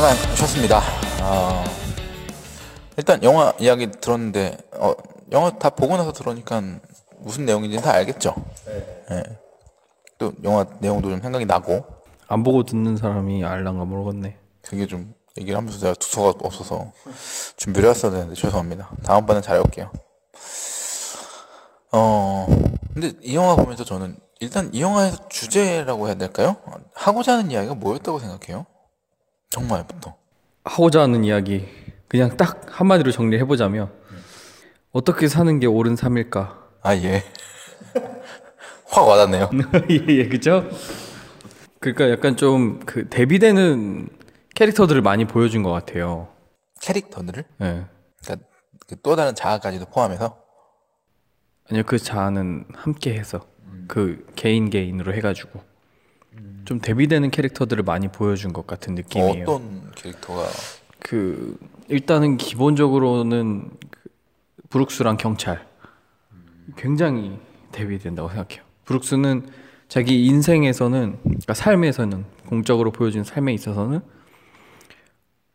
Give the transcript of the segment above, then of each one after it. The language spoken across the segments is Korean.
잠깐 쉬었습니다. 아, 일단 영화 이야기 들었는데 어, 영화 다 보고 나서 들으니까 무슨 내용인지는 다 알겠죠. 네. 또 영화 내용도 좀 생각이 나고 안 보고 듣는 사람이 알란가 모르겠네. 그게 좀 얘기를 하면서 제가 두서가 없어서 준비를 했어야 되는데 죄송합니다. 다음번엔 잘해볼게요. 어, 근데 이 영화 보면서 저는 일단 이 영화에서 주제라고 해야 될까요? 하고자 하는 이야기가 뭐였다고 생각해요? 정말부터. 하고자 하는 이야기 그냥 딱 한마디로 정리해 보자면 어떻게 사는 게 옳은 삶일까? 아, 예. 확 와닿네요. 예, 예, 그죠? 그러니까 약간 좀 그 대비되는 캐릭터들을 많이 보여준 것 같아요. 캐릭터들을? 예. 그러니까 그또 다른 자아까지도 포함해서? 아니요, 그 자아는 함께 해서 그 개인 개인으로 해가지고 좀 대비되는 캐릭터들을 많이 보여준 것 같은 느낌이에요. 어떤 캐릭터가 그 일단은 기본적으로는 그 브룩스랑 경찰 굉장히 대비된다고 생각해요. 브룩스는 자기 인생에서는 그러니까 삶에서는 공적으로 보여준 삶에 있어서는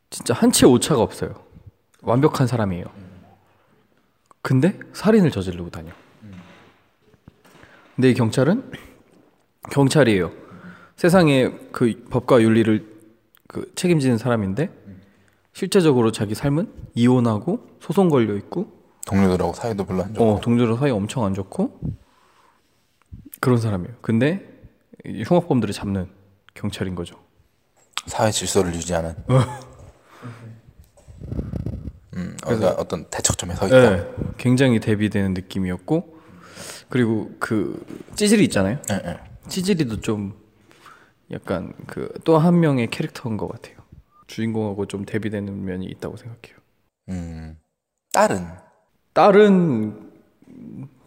진짜 한치 오차가 없어요. 완벽한 사람이에요. 근데 살인을 저지르고 다녀. 근데 이 경찰은 경찰이에요. 세상의 그 법과 윤리를 그 책임지는 사람인데 실제적으로 자기 삶은 이혼하고 소송 걸려 있고 동료들하고 사이도 별로 안 좋고 어 동료들 사이 엄청 안 좋고 그런 사람이에요. 근데 이 흉악범들을 잡는 경찰인 거죠. 사회 질서를 유지하는 음, 그러니까 어떤 대척점에 서 있다. 네, 굉장히 대비되는 느낌이었고 그리고 그 찌질이 있잖아요. 예, 예. 찌질이도 좀 약간 그 또 한 명의 캐릭터인 것 같아요. 주인공하고 좀 대비되는 면이 있다고 생각해요. 음, 딸은 딸은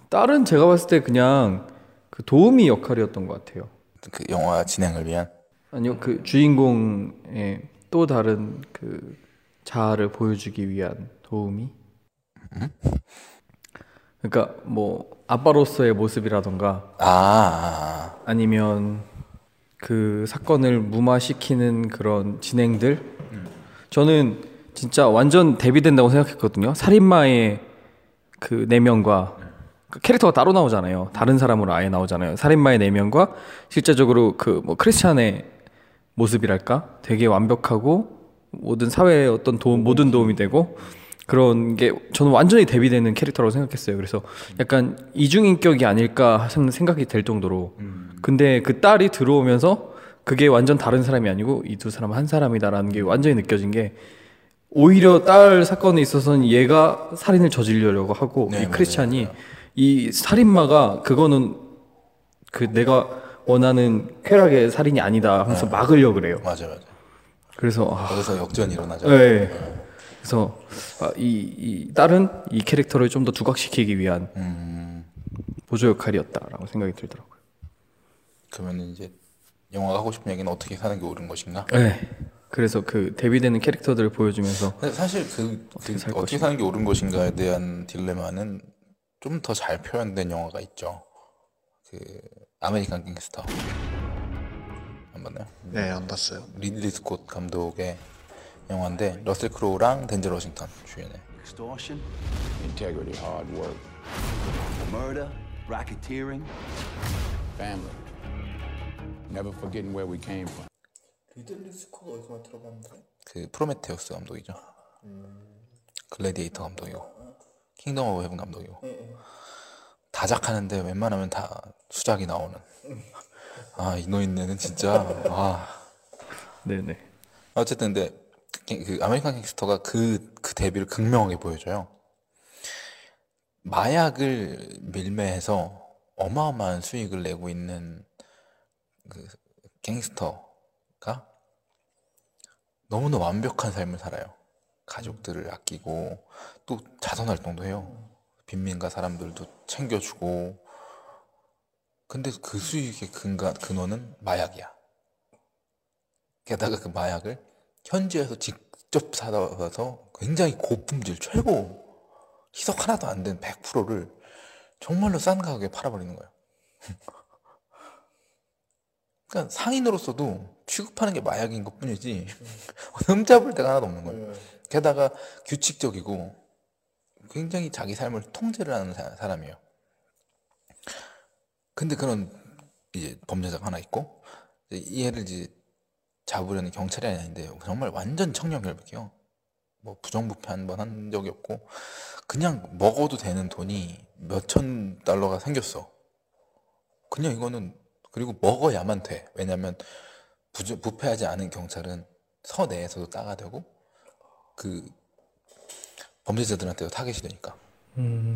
딸은 제가 봤을 때 그냥 그 도우미 역할이었던 것 같아요. 그 영화 진행을 위한 아니요, 그 주인공의 또 다른 그 자아를 보여주기 위한 도우미. 그러니까 뭐 아빠로서의 모습이라던가 아, 아니면 그 사건을 무마시키는 그런 진행들. 저는 진짜 완전 대비된다고 생각했거든요. 살인마의 그 네 명과 그 캐릭터가 따로 나오잖아요. 다른 사람으로 아예 나오잖아요. 살인마의 네 명과 실제적으로 그 뭐 크리스찬의 모습이랄까 되게 완벽하고 모든 사회에 어떤 도움 모든 도움이 되고 그런 게 저는 완전히 대비되는 캐릭터라고 생각했어요. 그래서 약간 이중인격이 아닐까 하는 생각이 될 정도로 근데 그 딸이 들어오면서 그게 완전 다른 사람이 아니고 이 두 사람 한 사람이다라는 게 완전히 느껴진 게 오히려 딸 사건에 있어서는 얘가 살인을 저지르려고 하고 네, 이 크리스찬이 이 살인마가 그거는 그 내가 원하는 쾌락의 살인이 아니다 하면서 막으려 그래요. 맞아, 맞아. 그래서 아, 거기서 역전이 일어나죠. 네. 그래서 아, 이, 이 딸은 이 캐릭터를 좀 더 두각시키기 위한 음, 보조 역할이었다라고 생각이 들더라고요. 그러면 이제 영화가 하고 싶은 얘기는 어떻게 사는 게 옳은 것인가? 네. 그래서 그 대비되는 캐릭터들을 보여주면서 사실 그, 그살 어떻게 사는 게 옳은 것인가에 대한 딜레마는 좀 더 잘 표현된 영화가 있죠. 그 아메리칸 갱스터 안 봤나요? 네, 안 봤어요. 리들리 스콧 감독의 영화인데 러셀 크로우랑 덴젤 워싱턴 주연에 extortion, Integrity, hard work, murder, racketeering. family. Never forgetting where we came from. 리들리 스콧 어디서 들어봤는데? 그 프로메테우스 감독이죠. 글래디에이터 감독이고 킹덤 오브 헤븐 감독이고 다작하는데 웬만하면 다 수작이 나오는 아 이 노인네는 진짜 아 네네. 어쨌든 근데 그, 그 아메리칸 갱스터가 그, 그 대비를 극명하게 보여줘요. 마약을 밀매해서 어마어마한 수익을 내고 있는 그 갱스터가 너무나 완벽한 삶을 살아요. 가족들을 아끼고 또 자선 활동도 해요. 빈민가 사람들도 챙겨주고 근데 그 수익의 근간 근원은 마약이야. 게다가 그 마약을 현지에서 직접 사다 와서 굉장히 고품질 최고 희석 하나도 안 된 100%를 정말로 싼 가격에 팔아버리는 거예요. 그러니까 상인으로서도 취급하는 게 마약인 것 뿐이지 흠잡을 데가 하나도 없는 거예요. 게다가 규칙적이고 굉장히 자기 삶을 통제를 하는 사, 사람이에요. 근데 그런 이제 범죄자가 하나 있고 애를 이제 잡으려는 경찰이 아닌데 정말 완전 청렴결백이요. 뭐 부정부패 한 번 한 적이 없고 그냥 먹어도 되는 돈이 몇천 달러가 생겼어. 그냥 이거는 그리고 먹어야만 돼. 왜냐면 부주, 부패하지 않은 경찰은 서 내에서도 따가 되고 그 범죄자들한테도 타겟이 되니까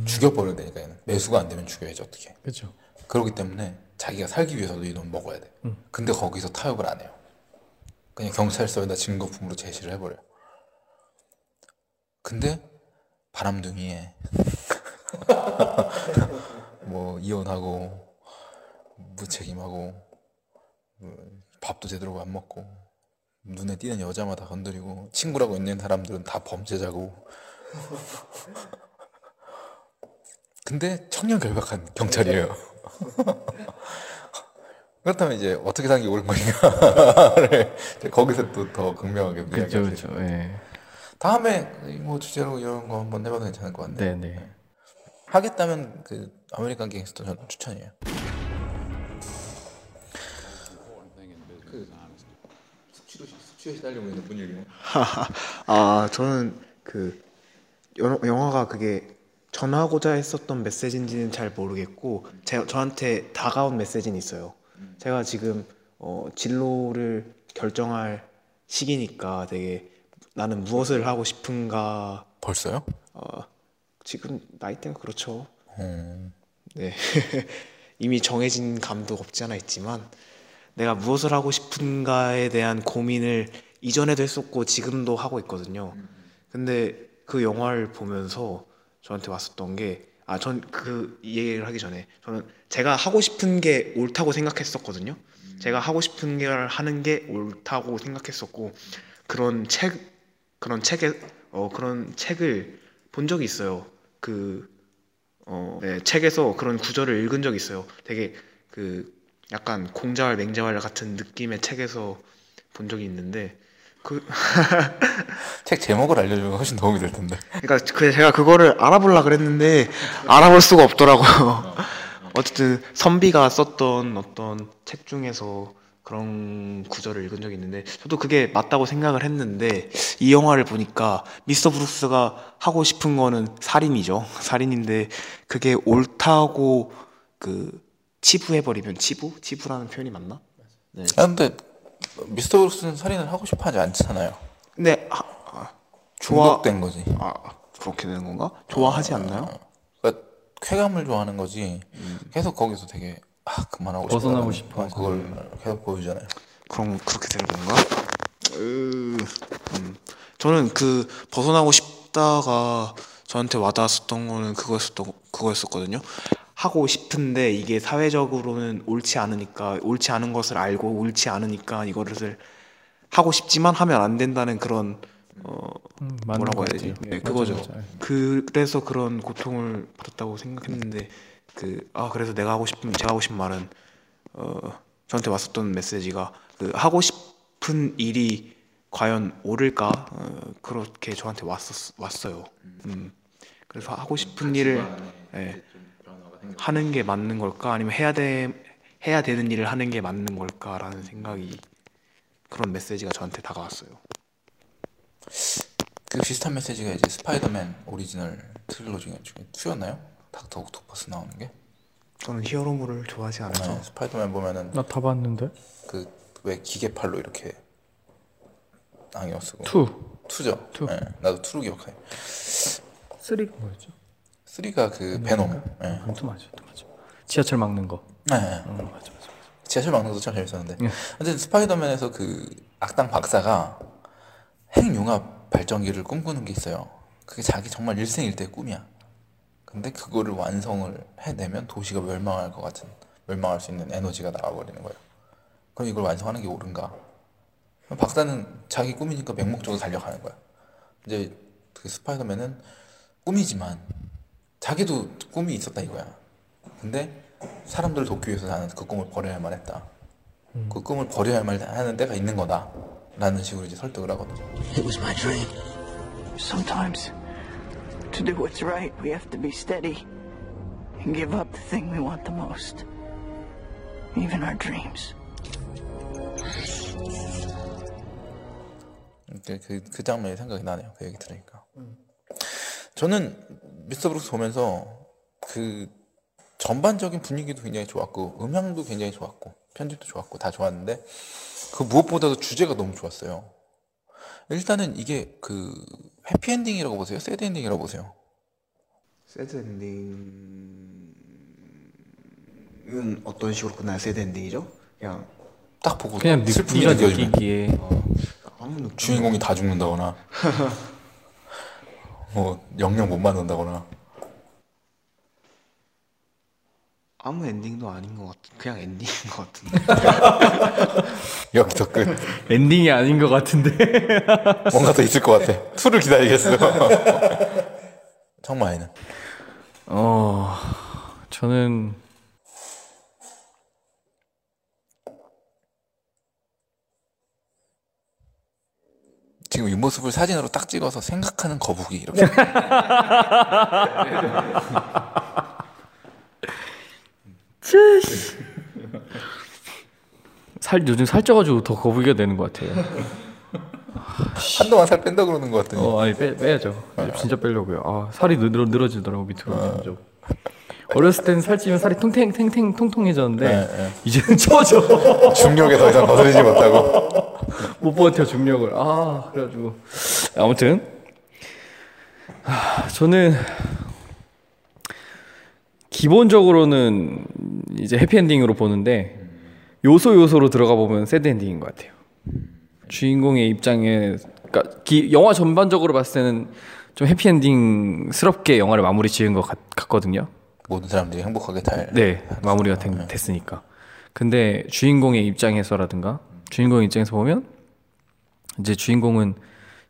죽여버려야 되니까 얘는 매수가 안 되면 죽여야지 어떻게. 그렇죠. 그렇기 때문에 자기가 살기 위해서도 이 돈 먹어야 돼. 근데 거기서 타협을 안 해요. 그냥 경찰서에다 증거품으로 제시를 해버려요. 근데 바람둥이에 뭐 이혼하고 무책임하고 뭐 밥도 제대로 안 먹고 눈에 띄는 여자마다 건드리고 친구라고 있는 사람들은 다 범죄자고 근데 청렴결백한 경찰이에요. 그렇다면 이제 어떻게 사는 게 옳은 이제 거기서 또 더 극명하게 그렇죠, 그렇죠. 예. 다음에 뭐 주제로 이런 거 한번 해봐도 괜찮을 것 같네요. 네, 네. 하겠다면 그 아메리칸 갱스터 저는 추천이에요. 그 시달리고 있는 분이요. 아 저는 그 여- 영화가 그게 전하고자 했었던 메시지인지는 잘 모르겠고 제 저한테 다가온 메시지는 있어요. 제가 지금 어, 진로를 결정할 시기니까 되게 나는 무엇을 하고 싶은가 벌써요? 어, 지금 나이대가 그렇죠. 음, 네. 이미 정해진 감도 없지 않아 있지만 내가 무엇을 하고 싶은가에 대한 고민을 이전에도 했었고 지금도 하고 있거든요. 근데 그 영화를 보면서 저한테 왔었던 게 아, 전 그 얘기를 하기 전에 저는 제가 하고 싶은 게 옳다고 생각했었거든요. 제가 하고 싶은 걸 하는 게 옳다고 생각했었고 그런 책 그런 책에 어 그런 책을 본 적이 있어요. 그 어, 네, 책에서 그런 구절을 읽은 적이 있어요. 되게 그 약간 공자왈 맹자왈 같은 느낌의 책에서 본 적이 있는데 그 책 제목을 알려주면 훨씬 도움이 될 텐데. 그러니까 그 제가 그거를 알아보려 그랬는데 알아볼 수가 없더라고요. 어쨌든 선비가 썼던 어떤 책 중에서 그런 구절을 읽은 적이 있는데 저도 그게 맞다고 생각을 했는데 이 영화를 보니까 미스터 브룩스가 하고 싶은 거는 살인이죠. 살인인데 그게 옳다고 그 치부해버리면 치부? 치부라는 표현이 맞나? 네. 아, 근데 미스터 브룩스는 살인을 하고 싶어 하지 않잖아요. 근데 아, 아, 좋아 중독된 거지. 아 그렇게 되는 건가? 좋아하지 않나요? 그러니까 쾌감을 좋아하는 거지. 계속 거기서 되게 아 그만하고 싶어. 벗어나고 싶어 그걸 계속 보여주잖아요. 그럼 그렇게 되는 건가? 으, 음. 저는 그 벗어나고 싶다가 저한테 와닿았었던 거는 그거였었던 그거였었거든요. 하고 싶은데 이게 사회적으로는 옳지 않으니까 옳지 않은 것을 알고 옳지 않으니까 이거를 하고 싶지만 하면 안 된다는 그런 어 음, 뭐라고 것 해야 되지? 네, 맞아, 그거죠. 맞아. 그래서 그런 고통을 받았다고 생각했는데 그 아 그래서 내가 하고 싶은 제가 하고 싶은 말은 어 저한테 왔었던 메시지가 그 하고 싶은 일이 과연 옳을까 어, 그렇게 저한테 왔었 왔어요. 음 그래서 하고 싶은 일을 예, 하는 게 맞는 걸까 아니면 해야 돼 해야 되는 일을 하는 게 맞는 걸까라는 생각이 그런 메시지가 저한테 다가왔어요. 그 비슷한 메시지가 이제 스파이더맨 original trilogy 중에 2였나요? 닥터 옥토퍼스 나오는 게? 저는 히어로물을 좋아하지 않아서 네, 스파이더맨 보면은 나 다 봤는데. 그 왜 기계팔로 이렇게 안경 쓰고 two. two죠. two. 네, 나도 two로 기억해. three가 뭐였죠? 3가 그 베놈. 네. 음, two 맞아, two 맞아. 지하철 막는 거. 네, 네. 음, 맞아, 맞아. 지하철 막는 것도 참 재밌었는데. 네. 어쨌든 스파이더맨에서 그 악당 박사가 핵융합 발전기를 꿈꾸는 게 있어요. 그게 자기 정말 일생일대의 꿈이야. 근데 그거를 완성을 해내면 도시가 멸망할 것 같은, 멸망할 수 있는 에너지가 나와버리는 거예요. 그럼 이걸 완성하는 게 옳은가? 박사는 자기 꿈이니까 맹목적으로 달려가는 거야. 이제 그 스파이더맨은 꿈이지만 자기도 꿈이 있었다 이거야. 근데 사람들을 돕기 위해서 나는 그 꿈을 버려야만 했다. 그 꿈을 버려야만 하는 때가 있는 거다. 라는 식으로 이제 설득을 하거든요. It was my dream. Sometimes, to do what's right, we have to be steady and give up the thing we want the most. Even our dreams. 그, 그, 그 장면이 생각이 나네요. 그 얘기 들으니까. 저는 미스터 브룩스 보면서 그 전반적인 분위기도 굉장히 좋았고 음향도 굉장히 좋았고 편집도 좋았고 다 좋았는데 그 무엇보다도 주제가 너무 좋았어요. 일단은 이게 그 해피엔딩이라고 보세요? 새드엔딩이라고 보세요? 새드 엔딩은 어떤 식으로 끝나요? 새드 엔딩이죠? 그냥 딱 보고 그냥 느, 슬픔이 느끼기에 아무 느낌 주인공이 다 죽는다거나 뭐 영영 못 만난다거나. 아무 엔딩도 아닌 것 같은 그냥 엔딩인 것 같은데. 여기서 끝. 엔딩이 아닌 것 같은데. 뭔가 더 있을 것 같아. two를 기다리겠어. 청마이는? 어 저는 지금 이 모습을 사진으로 딱 찍어서 생각하는 거북이 이렇게 살 요즘 살쪄가지고 더 거북이가 되는 것 같아요. 한동안 살 뺀다 그러는 것 같더니 어 아니 빼 빼야죠. 진짜 빼려고요. 아 살이 늘어 늘어지더라고 밑으로 점점. 어렸을 때는 살찌면 살이 통탱 탱탱 통통해졌는데 네, 네. 이제는 쪄져. 중력에 더 이상 거스르지 못하고 못 버텨 중력을. 아 그래가지고 아무튼 아, 저는 기본적으로는 이제 해피엔딩으로 보는데 요소 요소로 들어가 보면 새드 엔딩인 것 같아요. 주인공의 입장에 그러니까 기- 영화 전반적으로 봤을 때는 좀 해피엔딩스럽게 영화를 마무리 지은 것 같, 같거든요. 모든 사람들이 행복하게 잘 네, 마무리가 된- 됐으니까. 근데 주인공의 입장에서라든가 주인공의 입장에서 보면 이제 주인공은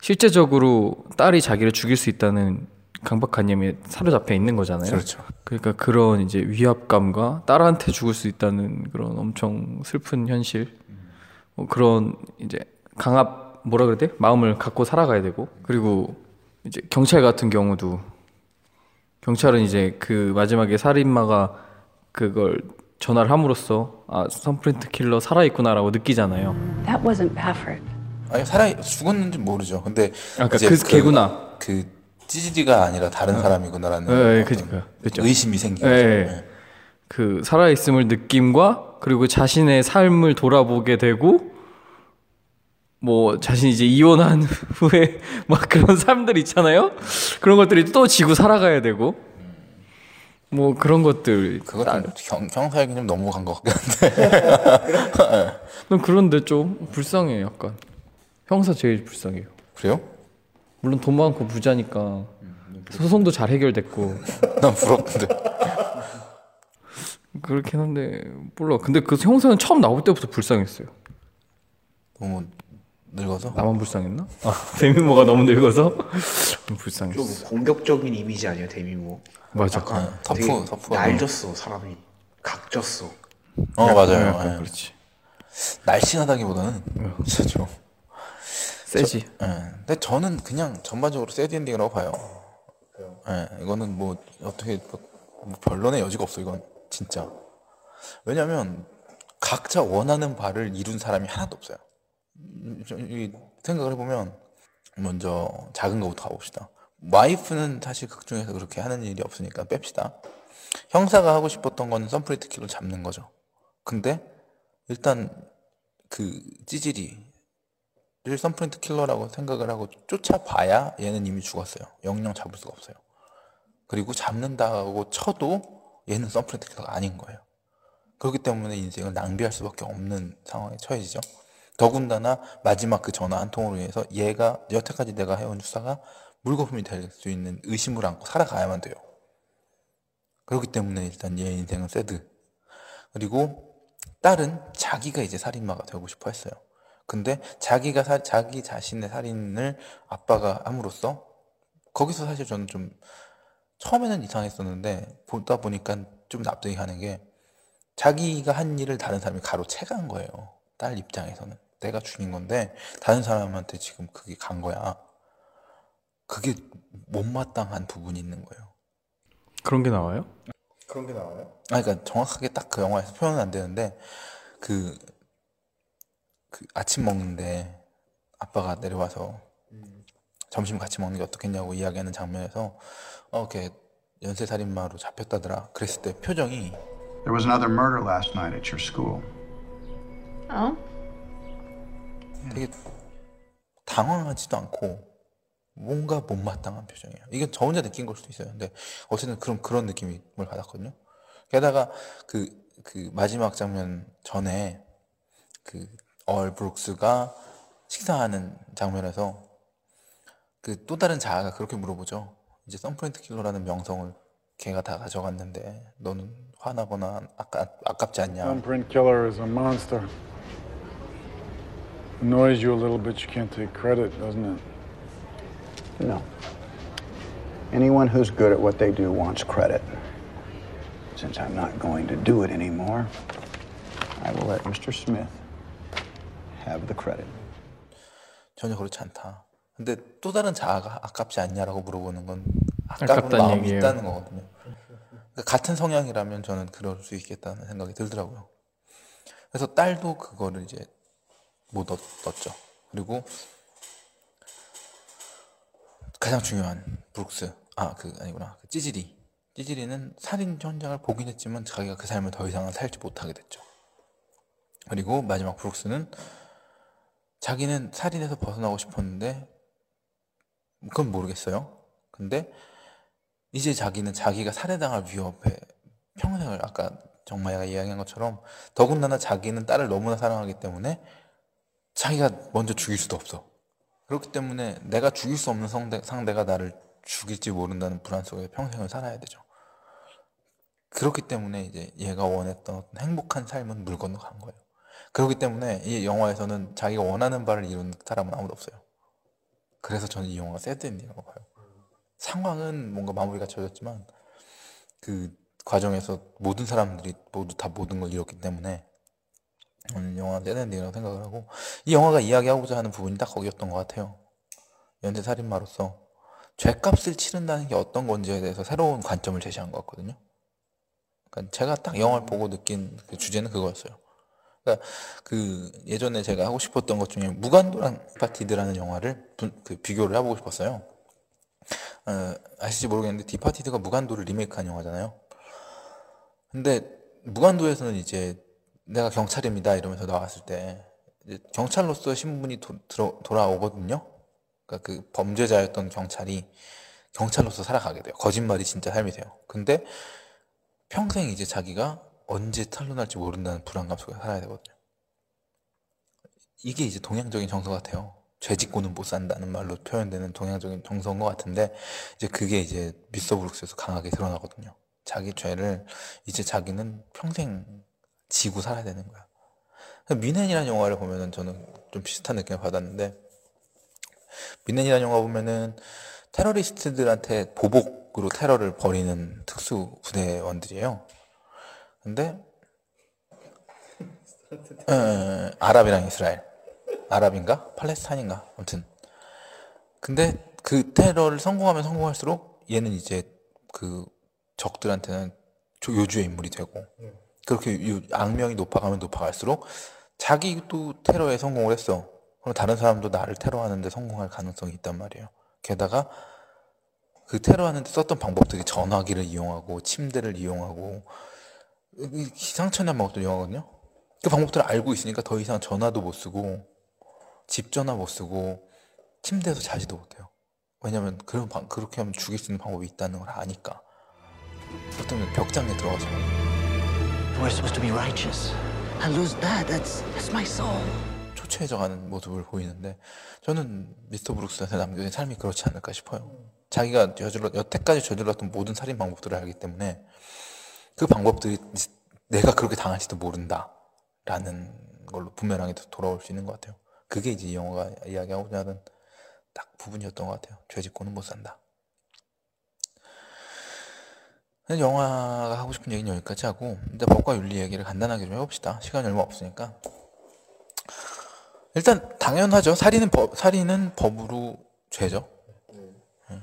실제적으로 딸이 자기를 죽일 수 있다는 강박관념에 사로잡혀 있는 거잖아요. 그렇죠. 그러니까 그런 이제 위압감과 딸한테 죽을 수 있다는 그런 엄청 슬픈 현실, 뭐 그런 이제 강압 뭐라 그래야 돼? 마음을 갖고 살아가야 되고 그리고 이제 경찰 같은 경우도 경찰은 이제 그 마지막에 살인마가 그걸 전화를 함으로써 아 선프린트 킬러 살아 있구나라고 느끼잖아요. That wasn't Baffert. 아니 살아 죽었는지 모르죠. 근데 아, 그러니까 이제 그 개구나. 그 찌질이가 아니라 다른 사람이구나라는 네, 어떤 그죠, 그죠. 의심이 생기죠. 네. 네. 그 살아 있음을 느낌과 그리고 자신의 삶을 돌아보게 되고 뭐 자신이 이제 이혼한 후에 막 그런 삶들 있잖아요. 그런 것들이 또 지고 살아가야 되고 뭐 그런 것들 그건 좀 형, 형사에게 좀 넘어간 것 같긴 한데 난 그런데 좀 불쌍해 약간 형사 제일 불쌍해요. 그래요? 물론 돈 많고 부자니까 소송도 잘 해결됐고 난 부럽던데. 그렇긴 한데 몰라. 근데 그 형사는 처음 나올 때부터 불쌍했어요. 너무 늙어서 나만 불쌍했나? 아 데미모가 너무 늙어서 좀 불쌍했어. 좀 공격적인 이미지 아니에요 데미모 맞아. 약간 서프, 되게 서프가 날졌어 사람이 각졌어 어 맞아요. 약간 예. 그렇지. 날씬하다기보다는 진짜 좀. 세지. 예. 근데 저는 그냥 전반적으로 sad ending이라고 봐요. 예. 이거는 뭐 어떻게 뭐 변론의 여지가 없어 이건 진짜. 왜냐면 각자 원하는 바를 이룬 사람이 하나도 없어요. 음, 저- 이 생각을 해보면 먼저 작은 거부터 가봅시다. 와이프는 사실 극 중에서 그렇게 하는 일이 없으니까 뺍시다. 형사가 하고 싶었던 건 thumbprint killer 잡는 거죠. 근데 일단 그 찌질이 를 썬프린트 킬러라고 생각을 하고 쫓아봐야 얘는 이미 죽었어요. 영영 잡을 수가 없어요. 그리고 잡는다고 쳐도 얘는 썬프린트 킬러가 아닌 거예요. 그렇기 때문에 인생을 낭비할 수밖에 없는 상황에 처해지죠. 더군다나 마지막 그 전화 한 통으로 인해서 얘가 여태까지 내가 해온 수사가 물거품이 될 수 있는 의심을 안고 살아가야만 돼요. 그렇기 때문에 일단 얘 인생은 새드. 그리고 딸은 자기가 이제 살인마가 되고 싶어 했어요. 근데 자기가 사- 자기 자신의 살인을 아빠가 함으로써 거기서 사실 저는 좀 처음에는 이상했었는데 보다 보니까 좀 납득이 가는 게 자기가 한 일을 다른 사람이 가로채간 거예요. 딸 입장에서는 내가 죽인 건데 다른 사람한테 지금 그게 간 거야. 그게 못마땅한 부분이 있는 거예요. 그런 게 나와요? 아, 그러니까 정확하게 딱 그 영화에서 표현은 안 되는데 그, 그 아침 먹는데 아빠가 내려와서 점심 같이 먹는 게 어떻겠냐고 이야기하는 장면에서 어, 걔 연쇄살인마로 잡혔다더라. 그랬을 때 표정이 There was another murder last night at your school. Oh? 되게 당황하지도 않고 뭔가 못마땅한 표정이에요. 이건 저 혼자 느낀 걸 수도 있어요. 근데 어쨌든 그런 그런 느낌을 받았거든요. 게다가 그, 그 마지막 장면 전에 그 얼 브룩스가 식사하는 장면에서 그 또 다른 자아가 그렇게 물어보죠. 이제 썬프렌트 킬러라는 명성을 걔가 다 가져갔는데 너는 화나거나 아까, 아깝지 않냐? Thumbprint killer is a monster. Annoys you a little bit, you can't take credit, doesn't it? No. Anyone who's good at what they do wants credit. Since I'm not going to do it anymore, I will let Mr. Smith have the credit. 전혀 그렇지 않다. 근데 또 다른 자아가 아깝지 않냐라고 물어보는 건 아까운 마음이 얘기예요. 있다는 거거든요. 그러니까 같은 성향이라면 저는 그럴 수 있겠다는 생각이 들더라고요. 그래서 딸도 그거를 이제 못 얻 었죠. 그리고 가장 중요한 브룩스 아 그 아니구나 그 찌질이 찌질이는 살인 현장을 보긴 했지만 자기가 그 삶을 더 이상은 살지 못하게 됐죠. 그리고 마지막 브룩스는 자기는 살인에서 벗어나고 싶었는데 그건 모르겠어요. 근데 이제 자기는 자기가 살해당할 위협에 평생을 아까 정마이가 이야기한 것처럼 더군다나 자기는 딸을 너무나 사랑하기 때문에 자기가 먼저 죽일 수도 없어. 그렇기 때문에 내가 죽일 수 없는 상대, 상대가 나를 죽일지 모른다는 불안 속에 평생을 살아야 되죠. 그렇기 때문에 이제 얘가 원했던 행복한 삶은 물 건너 간 거예요. 그렇기 때문에 이 영화에서는 자기가 원하는 바를 이룬 사람은 아무도 없어요. 그래서 저는 이 영화가 새드 엔딩이라고 봐요. 상황은 뭔가 마무리가 지어졌지만 그 과정에서 모든 사람들이 모두 다 모든 걸 잃었기 때문에 저는 영화가 새드 엔딩이라고 생각을 하고 이 영화가 이야기하고자 하는 부분이 딱 거기였던 것 같아요. 연쇄살인마로서 죄값을 치른다는 게 어떤 건지에 대해서 새로운 관점을 제시한 것 같거든요. 그러니까 제가 딱 영화를 보고 느낀 그 주제는 그거였어요. 그러니까 그 예전에 제가 하고 싶었던 것 중에 무간도랑 디파티드라는 영화를 부- 그 비교를 해보고 싶었어요. 어, 아실지 모르겠는데 디파티드가 무간도를 리메이크한 영화잖아요. 근데 무간도에서는 이제 내가 경찰입니다 이러면서 나왔을 때 경찰로서 신분이 도, 들어, 돌아오거든요. 그러니까 그 범죄자였던 경찰이 경찰로서 살아가게 돼요. 거짓말이 진짜 삶이 돼요. 근데 평생 이제 자기가 언제 탄로날지 모른다는 불안감 속에 살아야 되거든요. 이게 이제 동양적인 정서 같아요. 죄 짓고는 못 산다는 말로 표현되는 동양적인 정서인 것 같은데 이제 그게 이제 미스터 브룩스에서 강하게 드러나거든요. 자기 죄를 이제 자기는 평생 지고 살아야 되는 거야. 미넨이라는 영화를 보면은 저는 좀 비슷한 느낌을 받았는데 미넨이라는 영화 보면은 테러리스트들한테 보복으로 테러를 벌이는 특수 부대원들이에요. 근데 에, 에, 아랍이랑 이스라엘. 아랍인가? 팔레스타인인가? 아무튼. 근데 그 테러를 성공하면 성공할수록 얘는 이제 그 적들한테는 조- 요주의 인물이 되고 그렇게 요- 악명이 높아가면 높아갈수록 자기도 테러에 성공을 했어. 그럼 다른 사람도 나를 테러하는데 성공할 가능성이 있단 말이에요. 게다가 그 테러하는데 썼던 방법들이 전화기를 이용하고 침대를 이용하고 이 기상천외한 방법들 이용하거든요. 그 방법들을 알고 있으니까 더 이상 전화도 못 쓰고 집 전화 못 쓰고 침대에서 자지도 못해요. 왜냐면 그런 방, 그렇게 하면 죽일 수 있는 방법이 있다는 걸 아니까. 때문에 벽장에 들어가서 We're supposed to be righteous. I lose that. That's that's my soul. 초췌해져가는 모습을 보이는데 저는 미스터 브룩스한테 남겨진 삶이 그렇지 않을까 싶어요. 자기가 저질러 여태까지 저질렀던 모든 살인 방법들을 알기 때문에 그 방법들이 내가 그렇게 당할지도 모른다라는 걸로 부메랑이 돌아올 수 있는 것 같아요. 그게 이제 이 영화가 이야기하고자 하는 딱 부분이었던 것 같아요. 죄 짓고는 못 산다. 영화가 하고 싶은 얘기는 여기까지 하고 근데 법과 윤리 얘기를 간단하게 좀 해봅시다. 시간이 얼마 없으니까. 일단 당연하죠. 살인은 법 살인은 법으로 죄죠. 예.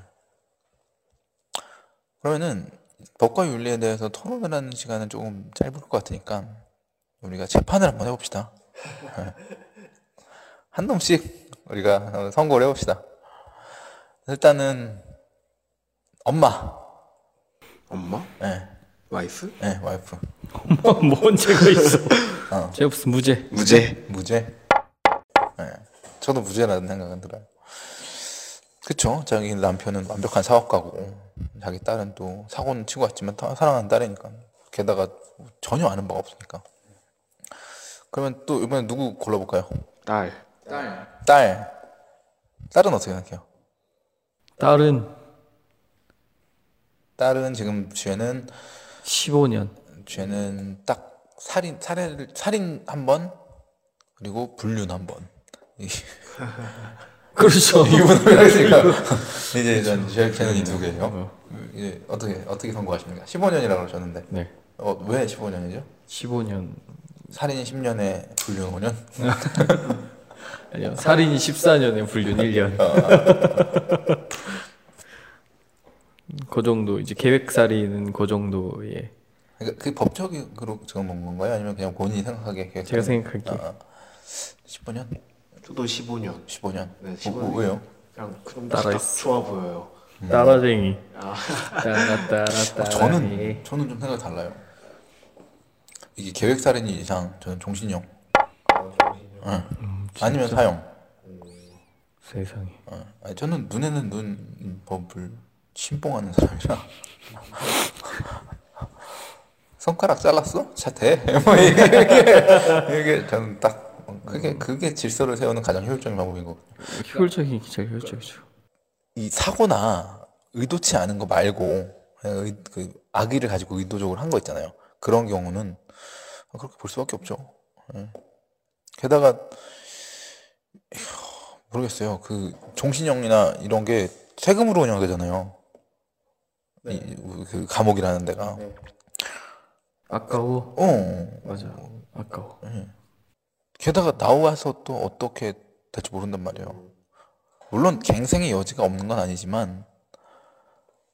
그러면은 법과 윤리에 대해서 토론을 하는 시간은 조금 짧을 것 같으니까 우리가 재판을 한번 해봅시다. 예. 한 놈씩 우리가 선고를 해봅시다. 일단은 엄마. 엄마? 네, 와이프? 네 와이프. 뭔 죄가 있어? 제우스 무죄. 무죄. 무죄? 네. 저도 무죄라는 생각은 들어요. 그쵸. 자기 남편은 완벽한 사업가고, 자기 딸은 또 사고는 치고 왔지만 다 사랑하는 딸이니까. 게다가 전혀 아는 바가 없으니까. 그러면 또 이번엔 누구 골라볼까요? 딸. 딸. 딸은 어떻게 생각해요? 딸은 딸은 지금 죄는, 15년. 죄는 딱 살인, 살해를, 살인 한 번, 그리고 불륜 한 번. 이- 그렇죠. 이분을 하시니까 이제 일단 제일 걔는 이두 개예요. 이제 어떻게 어떻게 선고하십니까? 15년이라고 그러셨는데 네. 어, 왜 15년이죠? 15년. 살인 10년에 불륜 5년? 아니요. 살인이 14년에 불륜 1년. 그 정도 이제 계획 살인은 그 정도의 그러니까 그 법적으로 먹는 건가요? 아니면 그냥 본인이 생각하기에 제가 살인? 생각하기에. 아, 15년? 저도 15년. 15년? 네, 어, 15년. 왜요? 그냥 그럼 따라 딱. 좋아 보여요. 따라쟁이. 따라 따라 따라. 저는 저는 좀 생각이 달라요. 이게 계획 살인이 이상 저는 종신형. 응. 아니면 사형. 세상에. 어, 아니, 저는 눈에는 눈 법을 신봉하는 사람이라 손가락 잘랐어? 자 돼? 뭐 이게, 이게 저는 딱 그게 그게 질서를 세우는 가장 효율적인 방법인 거고 효율적인 진짜 효율적이죠. 이 사고나 의도치 않은 거 말고 의, 그 악의를 가지고 의도적으로 한 거 있잖아요. 그런 경우는 그렇게 볼 수밖에 없죠. 예. 게다가 모르겠어요. 그 종신형이나 이런 게 세금으로 운영되잖아요. 이, 그 감옥이라는 데가. 아까워. 어. 맞아. 아까워. 게다가 나와서 또 어떻게 될지 모른단 말이에요. 물론 갱생의 여지가 없는 건 아니지만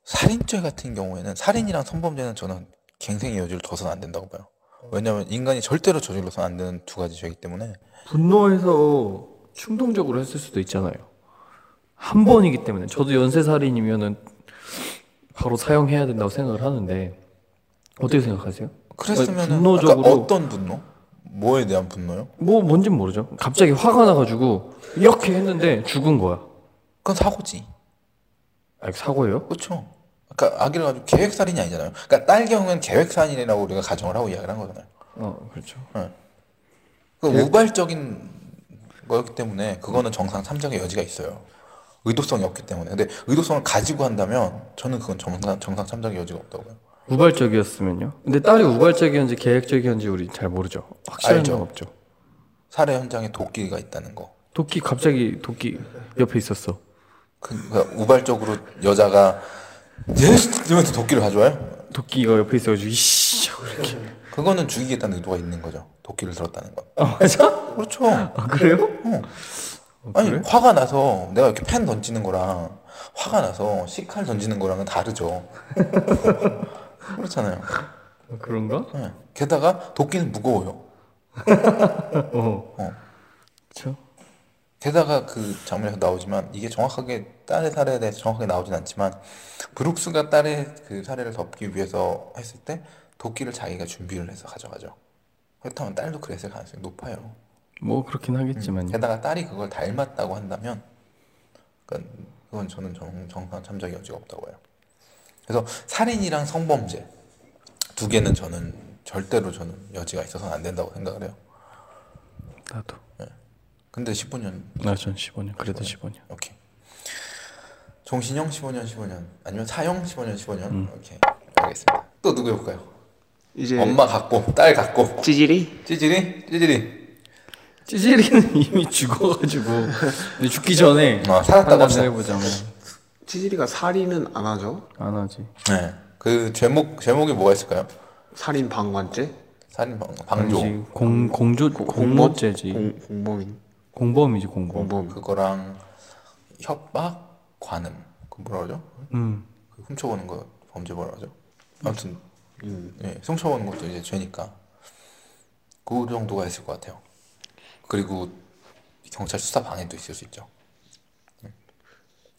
살인죄 같은 경우에는 살인이랑 성범죄는 저는 갱생의 여지를 둬서는 안 된다고 봐요. 왜냐하면 인간이 절대로 저질러서는 안 되는 두 가지 죄이기 때문에 분노해서 충동적으로 했을 수도 있잖아요. 한 번이기 때문에 저도 연쇄살인이면은 바로 사형해야 된다고 생각을 하는데 어떻게 생각하세요? 그랬으면 분노적으로 어떤 분노? 뭐에 대한 분노요? 뭐 뭔진 모르죠. 갑자기 화가 나가지고 이렇게 했는데 죽은 거야. 그건 사고지. 아, 사고예요? 그렇죠. 그러니까 아기를 가지고 계획살인이 아니잖아요. 그러니까 딸 경우에는 계획살인이라고 우리가 가정을 하고 이야기를 한 거잖아요. 어, 그렇죠. 그 우발적인 거였기 때문에 그거는 정상 참작의 여지가 있어요. 의도성이 없기 때문에. 근데 의도성을 가지고 한다면 저는 그건 정상 정상 참작의 여지가 없다고요. 우발적이었으면요. 근데 딸이 우발적이었는지 계획적이었는지 우리 잘 모르죠. 확실한 알죠. 건 없죠. 살해 현장에 도끼가 있다는 거. 도끼 갑자기 도끼 옆에 있었어. 그, 그 우발적으로 여자가 이러면서 도끼를 가져와요? 도끼가 옆에 있어가지고 이씨 하고 이렇게. 그거는 죽이겠다는 의도가 있는 거죠. 도끼를 들었다는 건. 아 맞아? 그렇죠. 아 그래요? 아니 화가 나서 내가 이렇게 펜 던지는 거랑 화가 나서 식칼 던지는 거랑은 다르죠. 그렇잖아요. 아, 그런가? 네. 게다가 도끼는 무거워요. 어. 어. 그렇죠. 게다가 그 장면에서 나오지만 이게 정확하게 딸의 살해에 대해서 정확하게 나오진 않지만 브룩스가 딸의 그 살해를 덮기 위해서 했을 때 도끼를 자기가 준비를 해서 가져가죠. 그렇다면 딸도 그랬을 가능성이 높아요. 뭐 그렇긴 하겠지만요. 게다가 딸이 그걸 닮았다고 한다면 그건, 그건 저는 정, 정상 참작의 여지가 없다고 해요. 그래서 살인이랑 성범죄 두 개는 저는 절대로 저는 여지가 있어서는 안 된다고 생각을 해요. 나도. 근데 15년 나전 15년. 그래도 15년. 오케이. 종신형 15년 15년 아니면 사형 15년 15년 음. 오케이 알겠습니다. 또 누구 해볼까요? 이제 엄마 갖고 딸 갖고 찌질이? 찌질이 찌질이 찌질이는 이미 죽어가지고 근데 죽기 전에 어, 살았다고 합시다. 해보자 면 찌질이가 살인은 안 하죠. 안 하지. 네. 그 제목 제목이 뭐가 있을까요? 살인 방관죄? 살인 방, 방조 아니지, 공 공조 공모죄지. 공, 공범인 공범이지 공범. 공범. 그거랑 협박, 관음 그 뭐라 그러죠? 음. 그 훔쳐보는 거 범죄 뭐라 그러죠? 아무튼 예, 훔쳐보는 것도 이제 죄니까 그 정도가 있을 것 같아요. 그리고 경찰 수사 방해도 있을 수 있죠.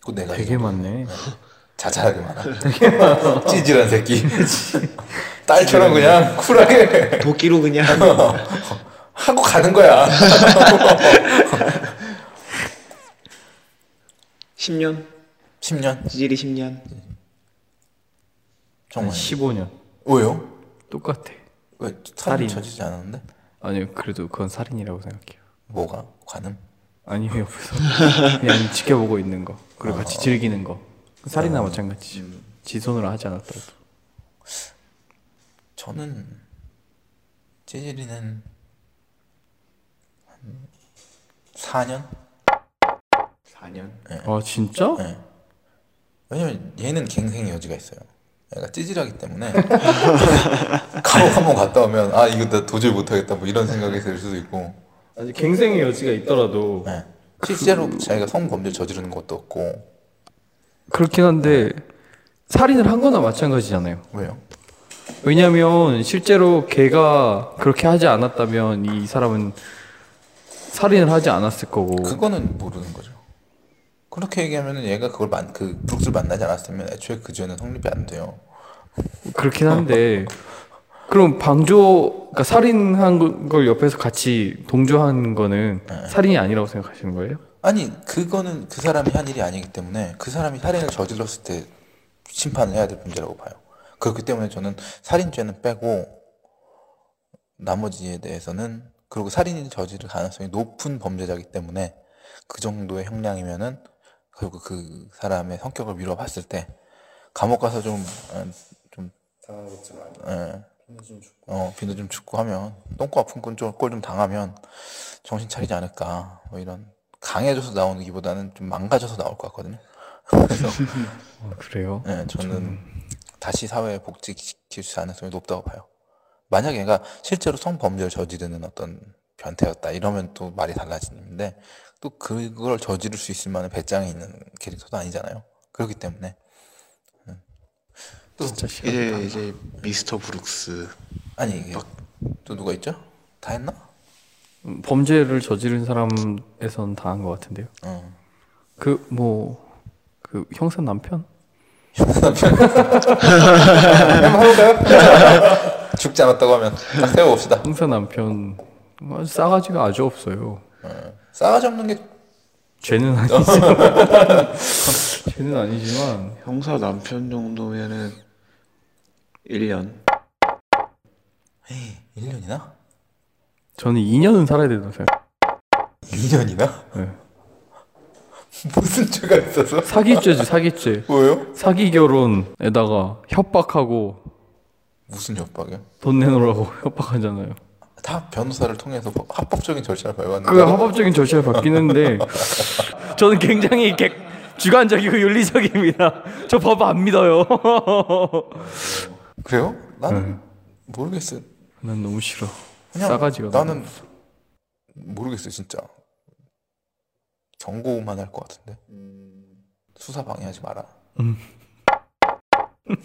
예. 그거 내가 되게 많네. 자잘하게 많아. 찌질한 새끼. 딸처럼 그냥 쿨하게 도끼로 그냥 하고 가는 거야. 10년 10년 찌질이 10년 한 정말. 15년. 왜요? 똑같아. 왜 살인. 살인 저지지 않았는데? 아니요, 그래도 그건 살인이라고 생각해요. 뭐가 관음? 아니 옆에서 그냥 지켜보고 있는 거. 그리고 같이 즐기는 거. 살인이나 마찬가지죠 지 손으로 하지 않았더라도. 저는 찌질이는 한 4년? 4년? 아 진짜? 네. 왜냐면 얘는 갱생의 여지가 있어요. 얘가 찌질하기 때문에. 감옥 한번 갔다 오면 아 이거 나 도저히 못하겠다 뭐 이런 생각이 들 수도 있고 아직 갱생의 여지가 있더라도 네. 실제로 자기가 성범죄 저지르는 것도 없고 그렇긴 한데 살인을 한 거나 마찬가지잖아요 왜요? 왜냐면 실제로 걔가 그렇게 하지 않았다면 이 사람은 살인을 하지 않았을 거고 그거는 모르는 거죠. 그렇게 얘기하면은 얘가 그걸 만, 그 브룩스를 만나지 않았으면 애초에 그 죄는 성립이 안 돼요. 그렇긴 한데 그럼 방조 그러니까 살인한 걸 옆에서 같이 동조한 거는 살인이 아니라고 생각하시는 거예요? 아니 그거는 그 사람이 한 일이 아니기 때문에 그 사람이 살인을 저질렀을 때 심판을 해야 될 문제라고 봐요. 그렇기 때문에 저는 살인죄는 빼고 나머지에 대해서는 그리고 살인이 저지를 가능성이 높은 범죄자이기 때문에 그 정도의 형량이면은 그리고 그 사람의 성격을 미뤄봤을 때 감옥 가서 좀 어, 좀 예. 어, 비도 좀 죽고 하면 똥꼬 아픈 꼴좀 당하면 정신 차리지 않을까 뭐 이런 강해져서 나오는 기보다는 좀 망가져서 나올 것 같거든요. 그래서 아, 그래요? 네, 저는 다시 사회에 복직시킬 수 가능성이 높다고 봐요. 만약 얘가 실제로 성범죄를 저지르는 어떤 변태였다 이러면 또 말이 달라지는데 또 그걸 저지를 수 있을 만한 배짱이 있는 캐릭터도 아니잖아요. 그렇기 때문에 진짜 싫어. 이제 이제 미스터 브룩스 아니 이게 또 누가 있죠? 다 했나? 음, 범죄를 저지른 사람에선 다 한 것 같은데요. 어. 그 뭐 그 형사 남편? 죽지 않았다고 하면 딱 세워봅시다. 형사 남편 아주 싸가지가 아주 없어요. 싸가지 없는 게 죄는 아니지만 죄는 아니지만 형사 남편 정도면은 1년 1년이나? 저는 2년은 살아야 된다고 생각. 2년이나? 네. 무슨 죄가 있어서? 사기죄지 사기죄. 뭐요? 사기 결혼에다가 협박하고 무슨 협박이요? 돈 내놓으라고 협박하잖아요. 다 변호사를 통해서 법- 합법적인 절차를 밟았는데 그 합법적인 절차를 받기는데 저는 굉장히 객, 주관적이고 윤리적입니다. 저 법 안 믿어요. 그래요? 나는 모르겠어요. 난 너무 싫어. 그냥 싸가지가 나는 모르겠어요 진짜 경고만 할 것 같은데 수사 방해하지 마라. 음.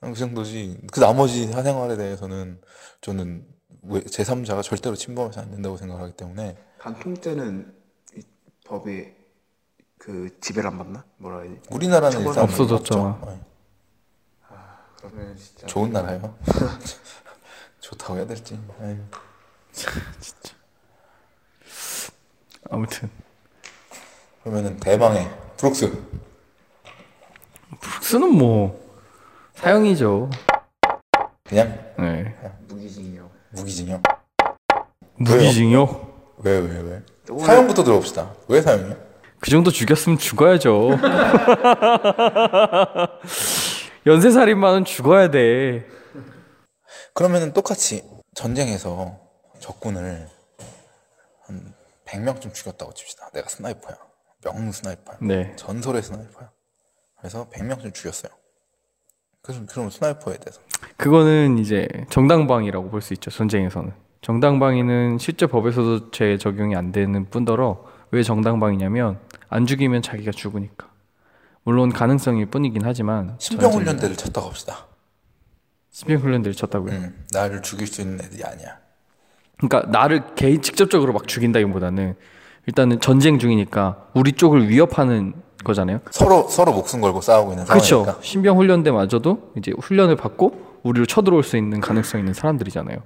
그 정도지. 그 나머지 사생활에 대해서는 저는 왜 제3자가 절대로 침범해서 안 된다고 생각하기 때문에 간통죄는 이 법에 그 지배를 안 받나? 뭐라 해야 되지? 우리나라는 없어졌잖아. 없죠. 네. 그러면 진짜 좋은 나라예요. 좋다고 해야 될지. 아유. 아무튼 그러면은 대방의 브룩스 브룩스는 뭐 사형이죠. 그냥 네. 무기징역 무기징역. 무기징역. 왜 왜 왜? 사형부터 들어봅시다. 왜 사형이요? 그 정도 죽였으면 죽어야죠. 연쇄살인마는 죽어야 돼. 그러면은 똑같이 전쟁에서 적군을 한 100명쯤 죽였다고 칩시다. 내가 sniper야. 명문 sniper야. 네. 전설의 sniper야. 그래서 100명쯤 죽였어요. 그럼 그럼 sniper에 대해서 그거는 이제 정당방위라고 볼 수 있죠 전쟁에서는 정당방위는 실제 법에서도 제 적용이 안 되는 뿐더러 왜 정당방위냐면 안 죽이면 자기가 죽으니까 물론 가능성일 뿐이긴 하지만 신병 훈련대를 쳤다고 합시다. 신병 훈련대를 쳤다고요. 음, 나를 죽일 수 있는 애들이 아니야. 그러니까 나를 개인 직접적으로 막 죽인다기보다는 일단은 전쟁 중이니까 우리 쪽을 위협하는 거잖아요. 서로 서로 목숨 걸고 싸우고 있는 그렇죠. 상황이니까. 신병 훈련대마저도 이제 훈련을 받고 우리를 쳐들어올 수 있는 가능성 있는 사람들이잖아요.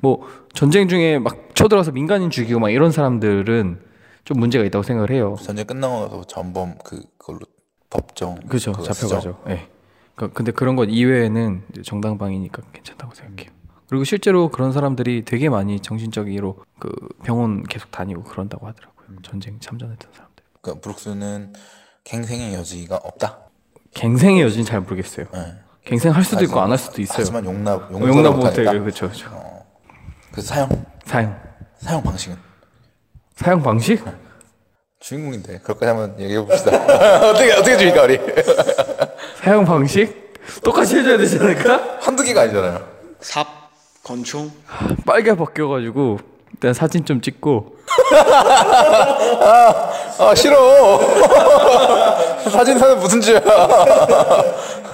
뭐 전쟁 중에 막 쳐들어서 민간인 죽이고 막 이런 사람들은 좀 문제가 있다고 생각을 해요. 전쟁 끝나고 나서 전범 그 그걸로 법정 쓰죠. 잡혀가죠. 예. 그 근데 그런 것 이외에는 정당방위니까 괜찮다고 생각해요. 그리고 실제로 그런 사람들이 되게 많이 정신적으로 그 병원 계속 다니고 그런다고 하더라고요. 음. 전쟁 참전했던 사람들. 그러니까 브룩스는 갱생의 여지가 없다. 갱생의 여지는 잘 모르겠어요. 네. 갱생할 수도 있고 안 할 수도 있어요. 하지만 용납 어, 용납. 못해요. 그렇죠. 그렇죠. 그 사형 사형. 사형 방식은 사형 방식? 주인공인데 그것까지 한번 얘기해 봅시다. 어떻게 어떻게 죽일까 우리? 사형 방식? 똑같이 해줘야 되지 않을까? 한두 개가 아니잖아요. 삽, 권총, 빨개 벗겨가지고 일단 사진 좀 찍고 아 싫어. 사진사는 무슨 죄야?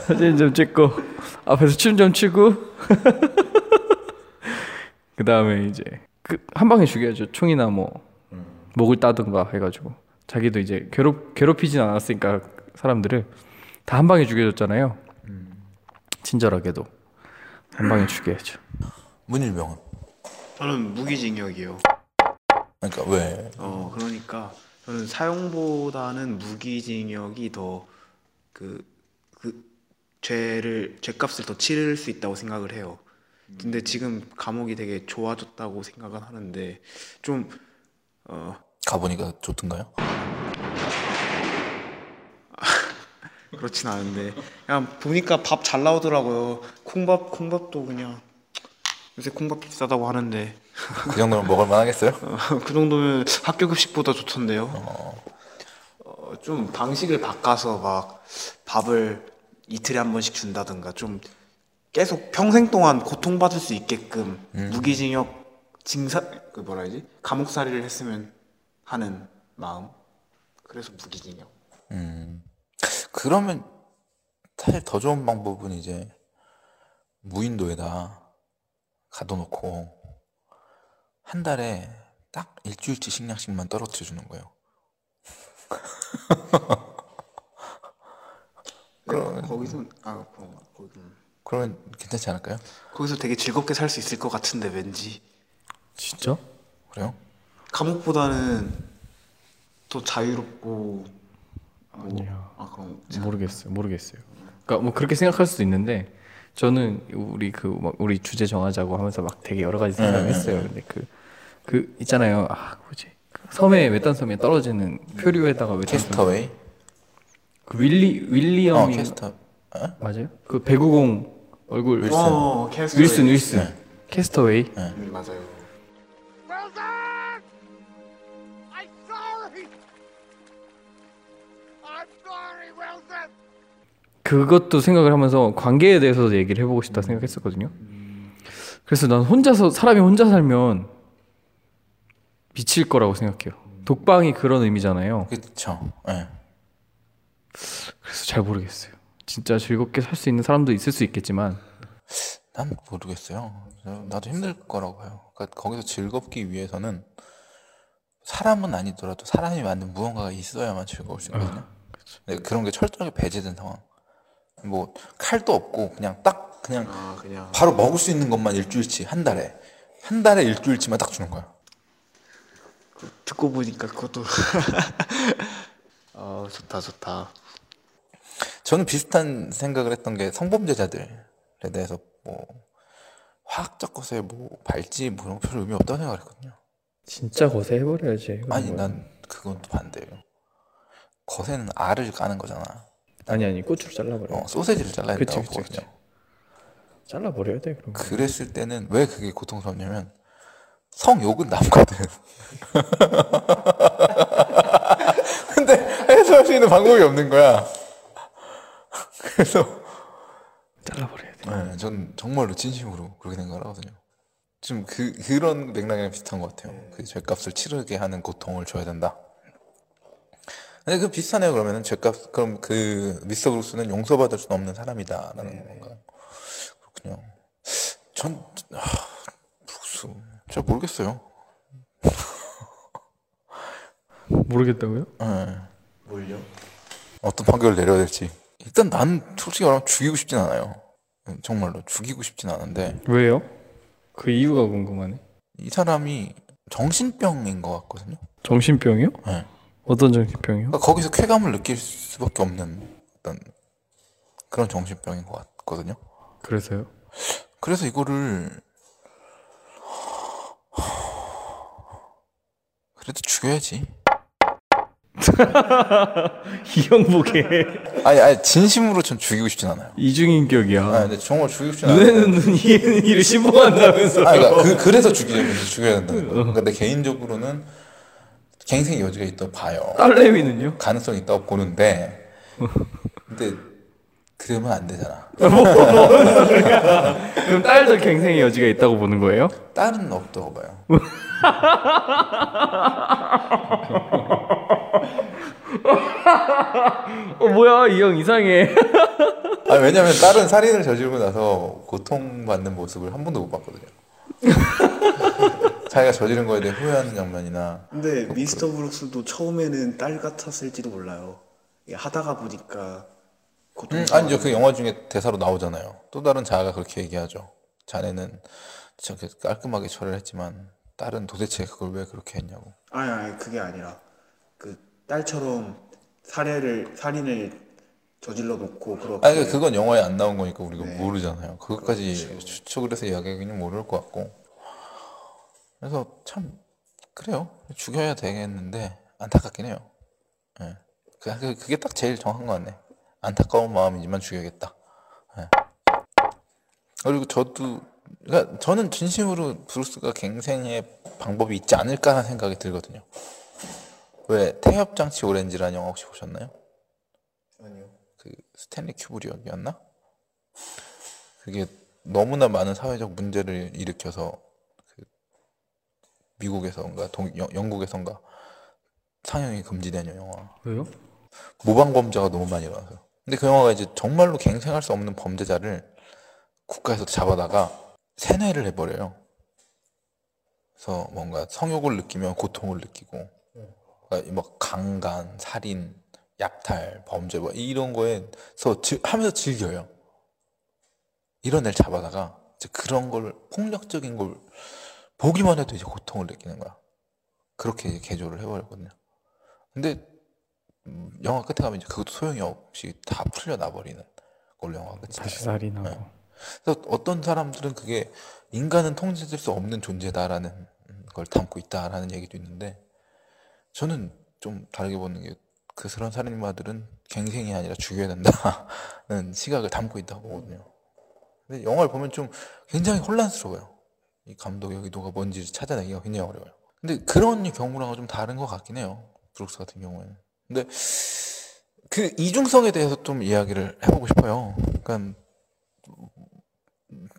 사진 좀 찍고 앞에서 춤 좀 추고 그 다음에 이제 그 한 방에 죽여야죠 총이나 뭐 목을 따든가 해가지고 자기도 이제 괴롭 괴롭히진 않았으니까 사람들을 다 한 방에 죽여줬잖아요 친절하게도 한 방에 죽여야죠 문일병은 저는 무기징역이요. 그러니까 왜? 어 그러니까 저는 사용보다는 무기징역이 더그 그 죄를 죄값을 더 치를 수 있다고 생각을 해요. 근데 지금 감옥이 되게 좋아졌다고 생각은 하는데 좀 어, 가보니까 좋던가요? 그렇진 않은데 그냥 보니까 밥 잘 나오더라고요. 콩밥 콩밥도 그냥 요새 콩밥 비싸다고 하는데 그 정도면 먹을 만 하겠어요? 그 정도면 학교 급식보다 좋던데요. 어, 좀 방식을 바꿔서 막 밥을 이틀에 한 번씩 준다든가 좀 계속 평생 동안 고통받을 수 있게끔 무기징역 징사 그 뭐라 해야지 감옥살이를 했으면 하는 마음. 그래서 무기징역. 음. 그러면 사실 더 좋은 방법은 이제 무인도에다 가둬놓고 한 달에 딱 일주일치 식량씩만 떨어뜨려 주는 거예요. 그러면 거기서 아 거기 그러면 괜찮지 않을까요? 거기서 되게 즐겁게 살 수 있을 것 같은데 왠지 진짜? 그래요? 감옥보다는 더 자유롭고 뭐, 아니야. 아 그럼 모르겠어요 모르겠어요 그러니까 뭐 그렇게 생각할 수도 있는데 저는 우리 그 막 우리 주제 정하자고 하면서 막 되게 여러 가지 생각을 했어요 근데 그그 있잖아요 아 뭐지 그 섬에 외딴 섬에 떨어지는 표류에다가 외딴 섬 캐스터웨이? 그 윌리 어, 윌리엄 캐스터. 어? 맞아요? 그 배구공 얼굴 윌슨. 어, 캐스터웨이. 윌슨 윌슨 캐스터웨이 음, 맞아요. 그것도 생각을 하면서 관계에 대해서도 얘기를 해보고 싶다 생각했었거든요. 그래서 난 혼자서 사람이 혼자 살면 미칠 거라고 생각해요. 독방이 그런 의미잖아요. 그쵸. 예. 그래서 잘 모르겠어요. 진짜 즐겁게 살 수 있는 사람도 있을 수 있겠지만 난 모르겠어요. 저- 나도 힘들 거라고 봐요. 그러니까 거기서 즐겁기 위해서는 사람은 아니더라도 사람이 만든 무언가가 있어야만 즐거울 수 있거든요. 근데 그런 게 철저하게 배제된 상황. 뭐 칼도 없고 그냥 딱 그냥 아 그냥 바로 먹을 수 있는 것만 일주일치 한 달에 한 달에 일주일치만 딱 주는 거야. 듣고 보니까 그것도 아 좋다 좋다. 저는 비슷한 생각을 했던 게 성범죄자들에 대해서 뭐 화학적 것에 뭐 발찌 뭐 이런 거 별로 의미 없다고 생각을 했거든요. 진짜 거세 해버려야지. 아니 난 그건 또 반대예요. 거세는 알을 까는 거잖아. 아니 아니 고추를 잘라버려. 어, 소세지를 잘라야 그치, 된다고 그치, 보거든요. 잘라버려야 돼 그럼. 그랬을 때는 왜 그게 고통스럽냐면 성욕은 남거든. 근데 해소할 수 있는 방법이 없는 거야. 그래서 잘라버려야 돼. 네, 전 정말로 진심으로 그렇게 생각을 하거든요. 좀 그, 그런 맥락이랑 비슷한 것 같아요. 그 죄값을 치르게 하는 고통을 줘야 된다. 근데 그 비슷하네요. 그러면은 죄값, 그럼 그 미스터 브룩스는 용서받을 수 없는 사람이다라는 건가요? 그렇군요. 전, 아, 브룩스. 잘 모르겠어요. 모르겠다고요? 네. 뭘요? 어떤 판결을 내려야 될지. 일단 난 솔직히 말하면 죽이고 싶진 않아요. 음, 정말로 죽이고 싶진 않은데 왜요? 그 이유가 궁금하네. 이 사람이 정신병인 것 같거든요. 정신병이요? 네. 어떤 정신병이요? 그러니까 거기서 쾌감을 느낄 수밖에 없는 어떤 그런 정신병인 것 같거든요. 그래서요? 그래서 이거를 그래도 죽여야지. 이형복에 아니, 아니 진심으로 전 죽이고 싶진 않아요. 이중인격이야. 아, 근데 정말 죽이고 싶진 않아요. 눈에는 눈, 이에는 이를 신봉한다면서. 아, 그러니까 그, 그래서 죽이려면 죽여야 거예요. 그러니까 내 개인적으로는 갱생 여지가 있다고 봐요. 딸내미는요? 가능성이 있다고 보는데 근데 그러면 안 되잖아. 그럼 딸도 갱생의 여지가 있다고 보는 거예요? 딸은 없다고 봐요. 어 뭐야 이 형 이상해. 아 왜냐면 딸은 살인을 저지르고 나서 고통받는 모습을 한 번도 못 봤거든요. 자기가 저지른 거에 대해 후회하는 장면이나 근데 미스터 브룩스도 처음에는 딸 같았을지도 몰라요. 이게 하다가 보니까 고통. 음, 아니죠 그 영화 중에 대사로 나오잖아요. 또 다른 자아가 그렇게 얘기하죠. 자네는 저렇게 깔끔하게 처리를 했지만 딸은 도대체 그걸 왜 그렇게 했냐고. 아니 아니 그게 아니라 그 딸처럼 살해를 살인을 저질러 놓고 그렇게. 아니 그건 영화에 안 나온 거니까 우리가 모르잖아요. 그것까지 추측을 해서 이야기하기는 모를 것 같고. 그래서 참 그래요. 죽여야 되겠는데 안타깝긴 해요. 예. 그- 그- 그게 딱 제일 정확한 것 같네. 안타까운 마음이지만 죽여야겠다. 예. 그리고 저도 그러니까 저는 진심으로 브루스가 갱생의 방법이 있지 않을까 하는 생각이 들거든요. 왜 태엽장치 오렌지라는 영화 혹시 보셨나요? 아니요. 그 스탠리 큐브리역이었나? 그게 너무나 많은 사회적 문제를 일으켜서 그 미국에서인가 동, 영, 영국에선가 상영이 금지된 영화. 왜요? 모방 범죄가 너무 많이 일어나서. 근데 그 영화가 이제 정말로 갱생할 수 없는 범죄자를 국가에서 잡아다가 세뇌를 해버려요. 그래서 뭔가 성욕을 느끼면 고통을 느끼고, 그러니까 뭐 강간, 살인, 약탈, 범죄 뭐 이런 거에서 즐- 하면서 즐겨요. 이런 애를 잡아다가 이제 그런 걸 폭력적인 걸 보기만 해도 이제 고통을 느끼는 거야. 그렇게 이제 개조를 해버렸거든요. 근데 음, 영화 끝에 가면 이제 그것도 소용이 없이 다 풀려나 버리는 걸로 영화 끝이 다시 나요. 살인하고. 네. 그래서 어떤 사람들은 그게 인간은 통제될 수 없는 존재다라는 걸 담고 있다라는 얘기도 있는데 저는 좀 다르게 보는 게 그 그런 살인마들은 갱생이 아니라 죽여야 된다는 시각을 담고 있다고 보거든요. 근데 영화를 보면 좀 굉장히 혼란스러워요. 이 감독의 의도가 뭔지를 찾아내기가 굉장히 어려워요. 근데 그런 경우랑은 좀 다른 것 같긴 해요. 브룩스 같은 경우에는. 근데 그 이중성에 대해서 좀 이야기를 해보고 싶어요. 그러니까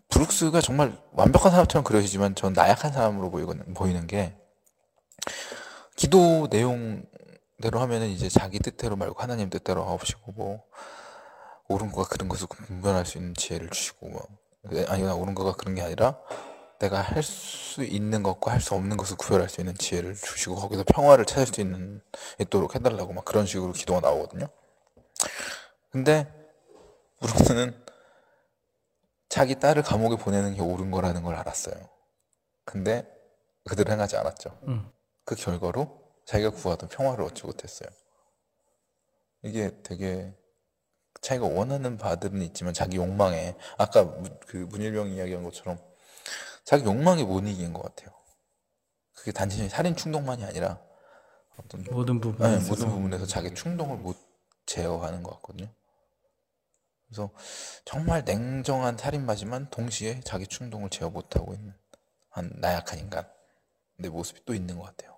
브룩스가 정말 완벽한 사람처럼 그려지지만 전 나약한 사람으로 보이는, 보이는 게 기도 내용대로 하면은 이제 자기 뜻대로 말고 하나님 뜻대로 하옵시고 뭐 옳은 거가 그른 것을 분별할 수 있는 지혜를 주시고 뭐 아니 나 옳은 거가 그런 게 아니라 내가 할 수 있는 것과 할 수 없는 것을 구별할 수 있는 지혜를 주시고 거기서 평화를 찾을 수 있는 있도록 해달라고 막 그런 식으로 기도가 나오거든요. 근데 브룩스는 자기 딸을 감옥에 보내는 게 옳은 거라는 걸 알았어요. 근데 그대로 행하지 않았죠. 음. 그 결과로 자기가 구하던 평화를 얻지 못했어요. 이게 되게 자기가 원하는 바들은 있지만 자기 욕망에 아까 문- 그 문일병 이야기한 것처럼 자기 욕망에 못 이긴 것 같아요. 그게 단순히 살인 충동만이 아니라 어떤 모든 부분에 네. 모든 부분에서 자기 충동을 못 제어하는 것 같거든요. 그래서 정말 냉정한 살인마지만 동시에 자기 충동을 제어 못하고 있는 한 나약한 인간 내 모습이 또 있는 것 같아요.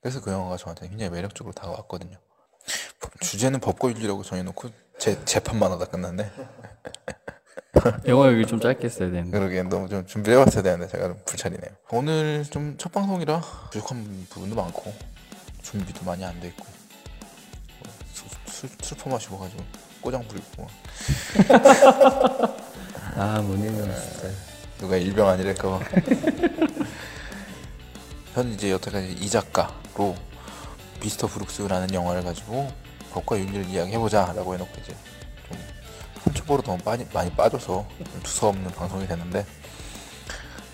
그래서 그 영화가 저한테 굉장히 매력적으로 다가왔거든요. 주제는 법과 윤리라고 정해놓고 제 재판만 하다 끝났네. 영화 얘기 좀 짧게 했어야 되는데. 그러게 너무 좀 준비해봤어야 되는데 제가 좀 불찰이네요. 오늘 좀 첫 방송이라 부족한 부분도 많고 준비도 많이 안 돼 있고 뭐 술, 술, 술 퍼 마시고 가지고 꼬장 부리고 아 문희는 진짜. 누가 일병 아니랄까 봐. 현 이제 여태까지 이 작가로 미스터 브룩스라는 영화를 가지고 법과 윤리를 이야기해보자라고 해놓고 이제 좀 삼초보로 너무 많이, 많이 빠져서 좀 두서없는 방송이 됐는데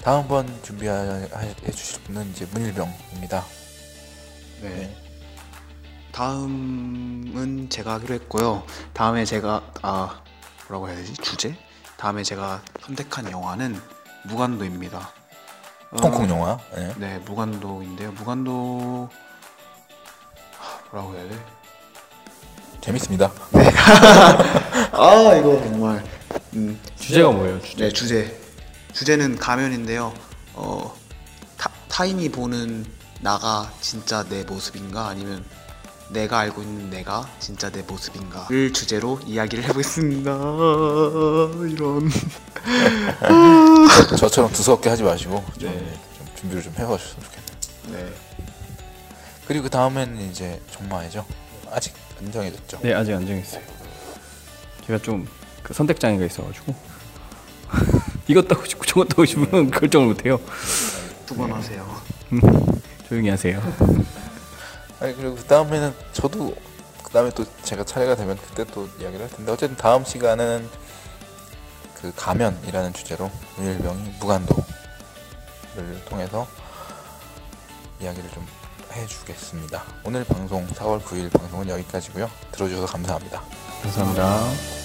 다음번 준비해 주실 분은 이제 문일병입니다. 네. 다음은 제가 하기로 했고요. 다음에 제가 아 뭐라고 해야 되지 주제? 다음에 제가 선택한 영화는 무간도입니다. 어, 홍콩 영화. 네. 네, 무간도인데요. 무간도 하, 뭐라고 해야 돼? 재밌습니다. 아 이거 정말 음, 주제가 뭐예요? 주제. 네 주제 주제는 가면인데요. 어 타, 타인이 보는 나가 진짜 내 모습인가 아니면 내가 알고 있는 내가 진짜 내 모습인가를 주제로 이야기를 해보겠습니다. 이런 저처럼 두서없게 하지 마시고 좀, 네. 좀 준비를 좀 해보셨으면 좋겠네요. 네 그리고 그 다음에는 이제 정마이죠. 아직 안 정해졌죠. 네 아직 안 정했어요. 제가 좀 그 선택 장애가 있어가지고 이것 따고 싶고 저것 따고 싶으면 결정을 못해요. 두 번 하세요. 조용히 하세요. 아니 그리고 그 다음에는 저도 그 다음에 또 제가 차례가 되면 그때 또 이야기를 할 텐데 어쨌든 다음 시간은 그 가면이라는 주제로 문일병이 무간도를 통해서 이야기를 좀 해주겠습니다. 오늘 방송 4월 9일 방송은 여기까지고요. 들어주셔서 감사합니다. 감사합니다.